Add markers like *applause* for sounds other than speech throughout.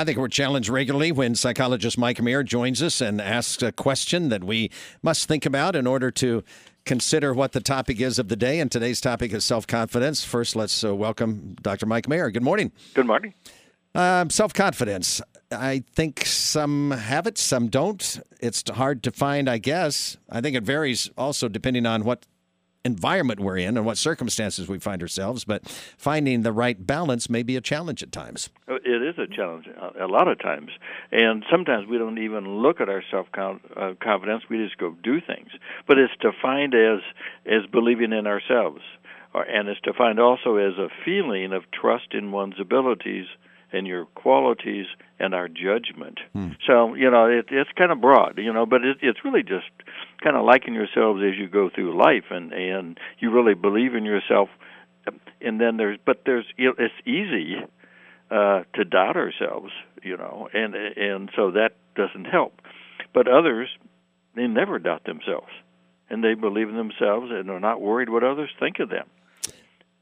I think we're challenged regularly when psychologist Mike Mayer joins us and asks a question that we must think about in order to consider what the topic is of the day. And today's topic is self confidence. First, let's uh, welcome Dr. Mike Mayer. Good morning. Good morning. Um, self confidence. I think some have it, some don't. It's hard to find, I guess. I think it varies also depending on what environment we're in and what circumstances we find ourselves, but finding the right balance may be a challenge at times. Oh, it is a challenge a lot of times, and sometimes we don't even look at our self uh, confidence. We just go do things. But it's defined as as believing in ourselves, and it's defined also as a feeling of trust in one's abilities and your qualities and our judgment. Hmm. So you know it, it's kind of broad, you know, but it, it's really just kind of liking yourselves as you go through life, and and you really believe in yourself. And then there's, but there's, it's easy uh, to doubt ourselves, you know, and and so that doesn't help. But others, they never doubt themselves, and they believe in themselves, and are not worried what others think of them.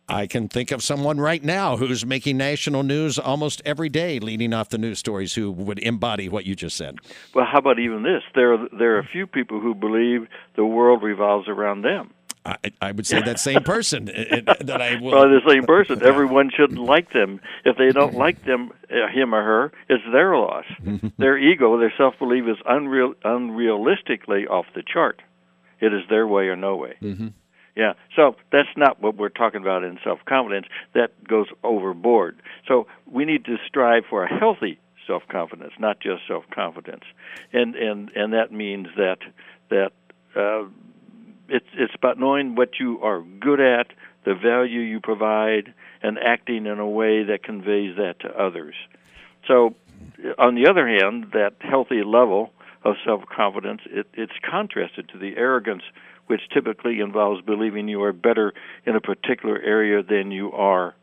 I can think of someone right now who's making national news almost every day, leading off the news stories, who would embody what you just said. Well, how about even this? There, are, there are a few people who believe the world revolves around them. I, I would say that same person that I will. Well, the same person. *laughs* Everyone shouldn't like them. If they don't like them, uh, him or her, it's their loss. their ego, their self belief is unreal, unrealistically off the chart. It is their way or no way. Mm-hmm. Yeah. So that's not what we're talking about in self confidence. That goes overboard. So we need to strive for a healthy self confidence, not just self confidence, and and and that means that that uh, it's it's about knowing what you are good at, the value you provide, and acting in a way that conveys that to others. So, on the other hand, that healthy level of self confidence it, it's contrasted to the arrogance which typically involves believing you are better in a particular area than you are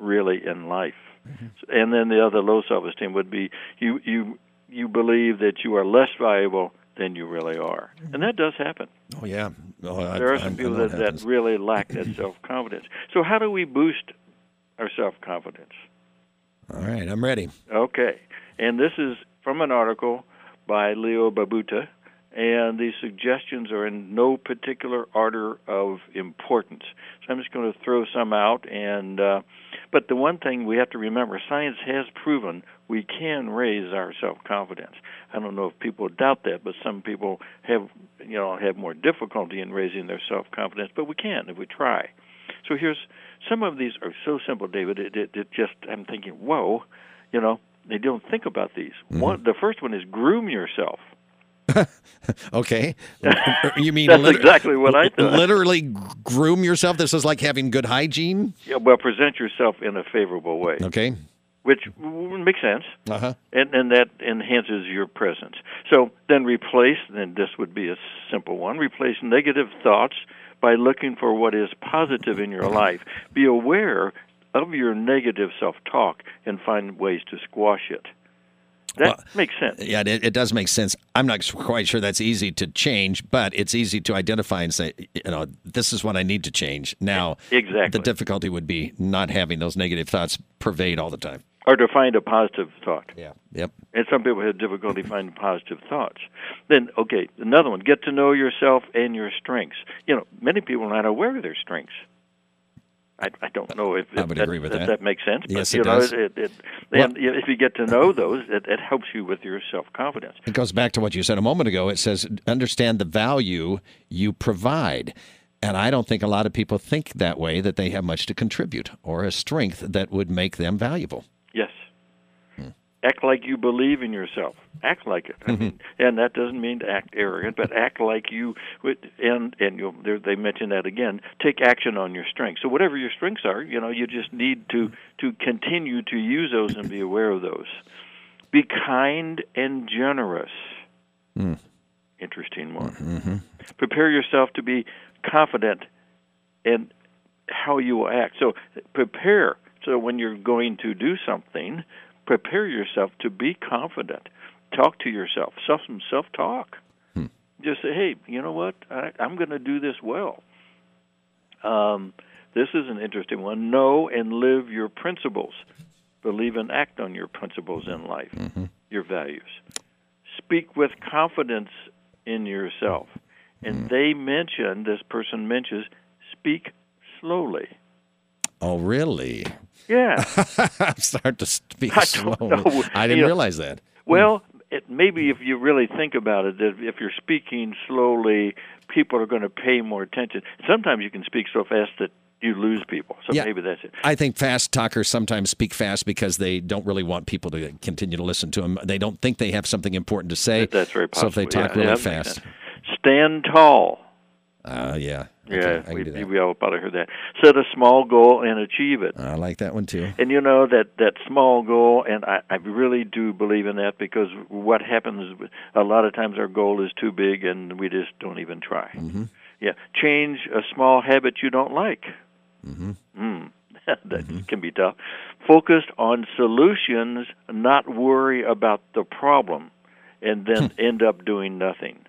really in life. Mm-hmm. And then the other low self esteem would be you you you believe that you are less valuable than you really are, mm-hmm. and that does happen. Oh yeah, oh, I, there are some I, people I that, that really lack that *laughs* self confidence. So how do we boost our self confidence? All right, I'm ready. Okay, and this is from an article by Leo Babauta and these suggestions are in no particular order of importance. So I'm just going to throw some out. And uh, but the one thing we have to remember: science has proven we can raise our self-confidence. I don't know if people doubt that, but some people have you know have more difficulty in raising their self-confidence. But we can if we try. So here's some of these are so simple, David. It, it, it just I'm thinking, whoa, you know, they don't think about these. Mm-hmm. One, the first one is groom yourself. *laughs* okay. *laughs* You mean that's exactly what I thought. Literally groom yourself. This is like having good hygiene. Yeah, well, present yourself in a favorable way. Okay. Which makes sense, uh-huh. and and that enhances your presence. So then replace, and this would be a simple one: replace negative thoughts by looking for what is positive in your life. Be aware of your negative self-talk and find ways to squash it. That well, makes sense. Yeah, it, it, does make sense. I'm not quite sure that's easy to change, but it's easy to identify and say, you know, this is what I need to change. Now, exactly. the difficulty would be not having those negative thoughts pervade all the time. Or to find a positive thought. Yeah. Yep. And some people have difficulty finding positive thoughts. Then, okay, another one: get to know yourself and your strengths. You know, many people are not aware of their strengths. I, I don't know if, I would that, agree with that, that. makes sense. Yes, but, you it know, does. It, it, and well, if you get to know those, it, it helps you with your self confidence. It goes back to what you said a moment ago. It says understand the value you provide. And I don't think a lot of people think that way, that they have much to contribute or a strength that would make them valuable. Act like you believe in yourself. Act like it. I mean, and that doesn't mean to act arrogant, but act like you. And and you know, they mention that again. Take action on your strengths. So whatever your strengths are, you know, you just need to to continue to use those and be aware of those. Be kind and generous. Mm. Interesting one. Mm-hmm. Prepare yourself to be confident in how you will act. So prepare. So when you're going to do something, prepare yourself to be confident. Talk to yourself, self some self talk. Hmm. Just say, hey, you know what? I, I'm going to do this well. Um, this is an interesting one. Know and live your principles. Believe and act on your principles in life, your values. Speak with confidence in yourself. And they mention, this person mentions, speak slowly. Oh, really? Yeah. *laughs* I'm starting to speak *laughs* I don't know. I didn't You know, realize that. Hmm. Well, it, maybe if you really think about it, if you're speaking slowly, people are going to pay more attention. Sometimes you can speak so fast that you lose people. So Yeah. maybe that's it. I think fast talkers sometimes speak fast because they don't really want people to continue to listen to them. They don't think they have something important to say. That's very possible. So if they talk yeah, really fast. Stand tall. Uh, yeah, Yeah, okay, can we, we all probably heard that. Set a small goal and achieve it. I like that one too. And you know that that small goal, and I, I really do believe in that because what happens a lot of times our goal is too big and we just don't even try. Mm-hmm. Yeah, change a small habit you don't like. Mm-hmm. Mm. *laughs* that can be tough. Focus on solutions, not worry about the problem, and then *laughs* end up doing nothing.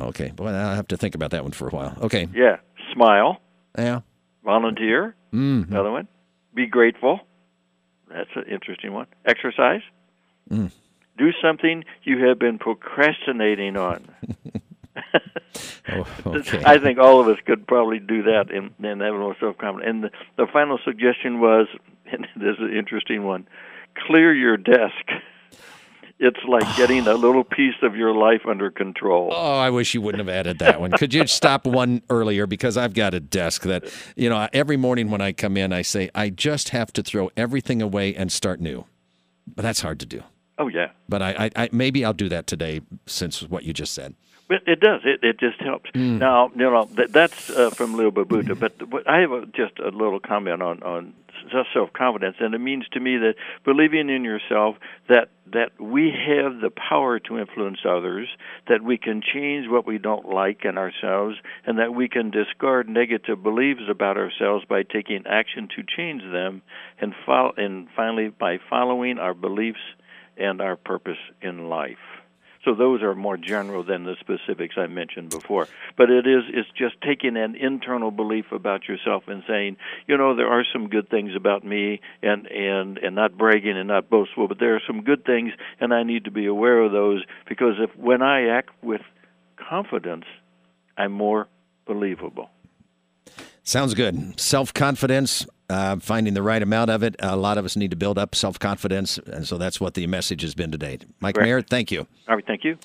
Oh, okay. Well, I'll have to think about that one for a while. Okay. Yeah, smile, Yeah. volunteer. Mm. Another one. Be grateful. That's an interesting one. Exercise. Mm. Do something you have been procrastinating on. *laughs* Oh, okay. I think all of us could probably do that and, and have a little self confidence. And the, the final suggestion was, and *laughs* this is an interesting one, clear your desk. *laughs* It's like getting a little piece of your life under control. Oh, I wish you wouldn't have added that one. Could you stop one earlier? Because I've got a desk that, you know, every morning when I come in, I say, I just have to throw everything away and start new. But that's hard to do. Oh yeah, But I, I, I maybe I'll do that today since what you just said. It, it does. It it just helps. Now, you know that, that's uh, from Leo Babauta, but what, I have a, just a little comment on on self confidence, and it means to me that believing in yourself that that we have the power to influence others, that we can change what we don't like in ourselves, and that we can discard negative beliefs about ourselves by taking action to change them, and fol- and finally by following our beliefs and our purpose in life. So those are more general than the specifics I mentioned before. But it is it's just taking an internal belief about yourself and saying, you know, there are some good things about me and and and not bragging and not boastful, but there are some good things and I need to be aware of those because if when I act with confidence, I'm more believable. Sounds good. Self confidence, uh, finding the right amount of it. A lot of us need to build up self confidence. And so that's what the message has been today. Mike Correct. Mayer, thank you. All right, thank you.